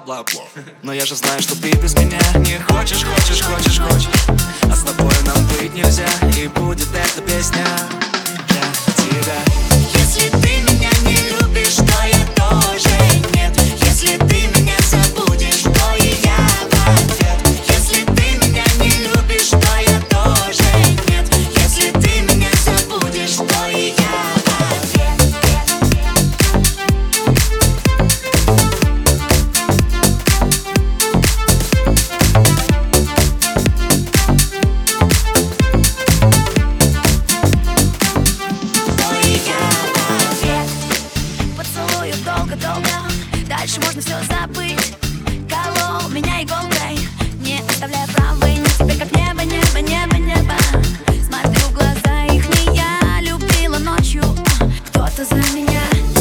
бла-бла-бла. Но я же знаю, что ты без меня не хочешь, хочешь, хочешь, хочешь. А с тобой нам быть нельзя И будет эта песня настолько долго. Дальше можно все забыть. Колол меня иголкой. Не оставляя правой Не тебе как небо, небо, небо, небо. Смотрю в глаза их не я Любила ночью. А, кто-то за меня.